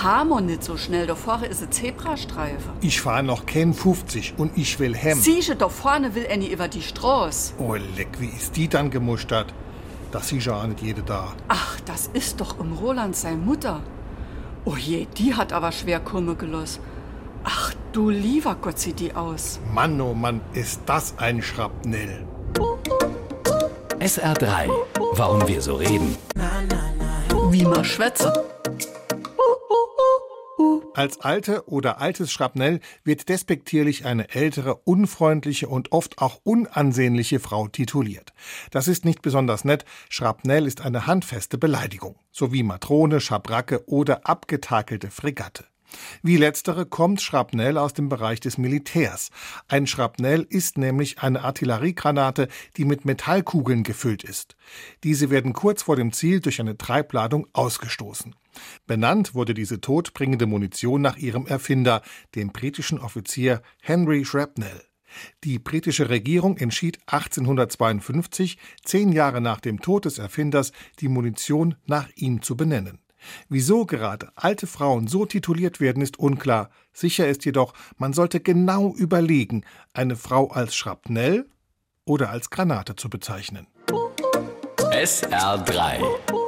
fahr mal nicht so schnell. Da vorne ist ein Zebrastreifen. Ich fahr noch kein 50 und ich will hem. Siehst du, da vorne will Annie über die Straße. Oh, leck, wie ist die dann gemustert? Das sieht ja auch nicht jede da. Ach, das ist doch um Roland seine Mutter. Oh je, die hat aber schwer Kummer gelost. Ach du lieber Gott, sieht die aus. Mann, oh Mann, ist das ein Schrapnell. SR3. Warum wir so reden. Wie man schwätze. Als alte oder altes Schrapnell wird despektierlich eine ältere, unfreundliche und oft auch unansehnliche Frau tituliert. Das ist nicht besonders nett. Schrapnell ist eine handfeste Beleidigung, sowie Matrone, Schabracke oder abgetakelte Fregatte. Wie letztere kommt Schrapnell aus dem Bereich des Militärs. Ein Schrapnell ist nämlich eine Artilleriegranate, die mit Metallkugeln gefüllt ist. Diese werden kurz vor dem Ziel durch eine Treibladung ausgestoßen. Benannt wurde diese todbringende Munition nach ihrem Erfinder, dem britischen Offizier Henry Shrapnel. Die britische Regierung entschied 1852, zehn Jahre nach dem Tod des Erfinders, die Munition nach ihm zu benennen. Wieso gerade alte Frauen so tituliert werden, ist unklar. Sicher ist jedoch, man sollte genau überlegen, eine Frau als Schrapnell oder als Granate zu bezeichnen. SR3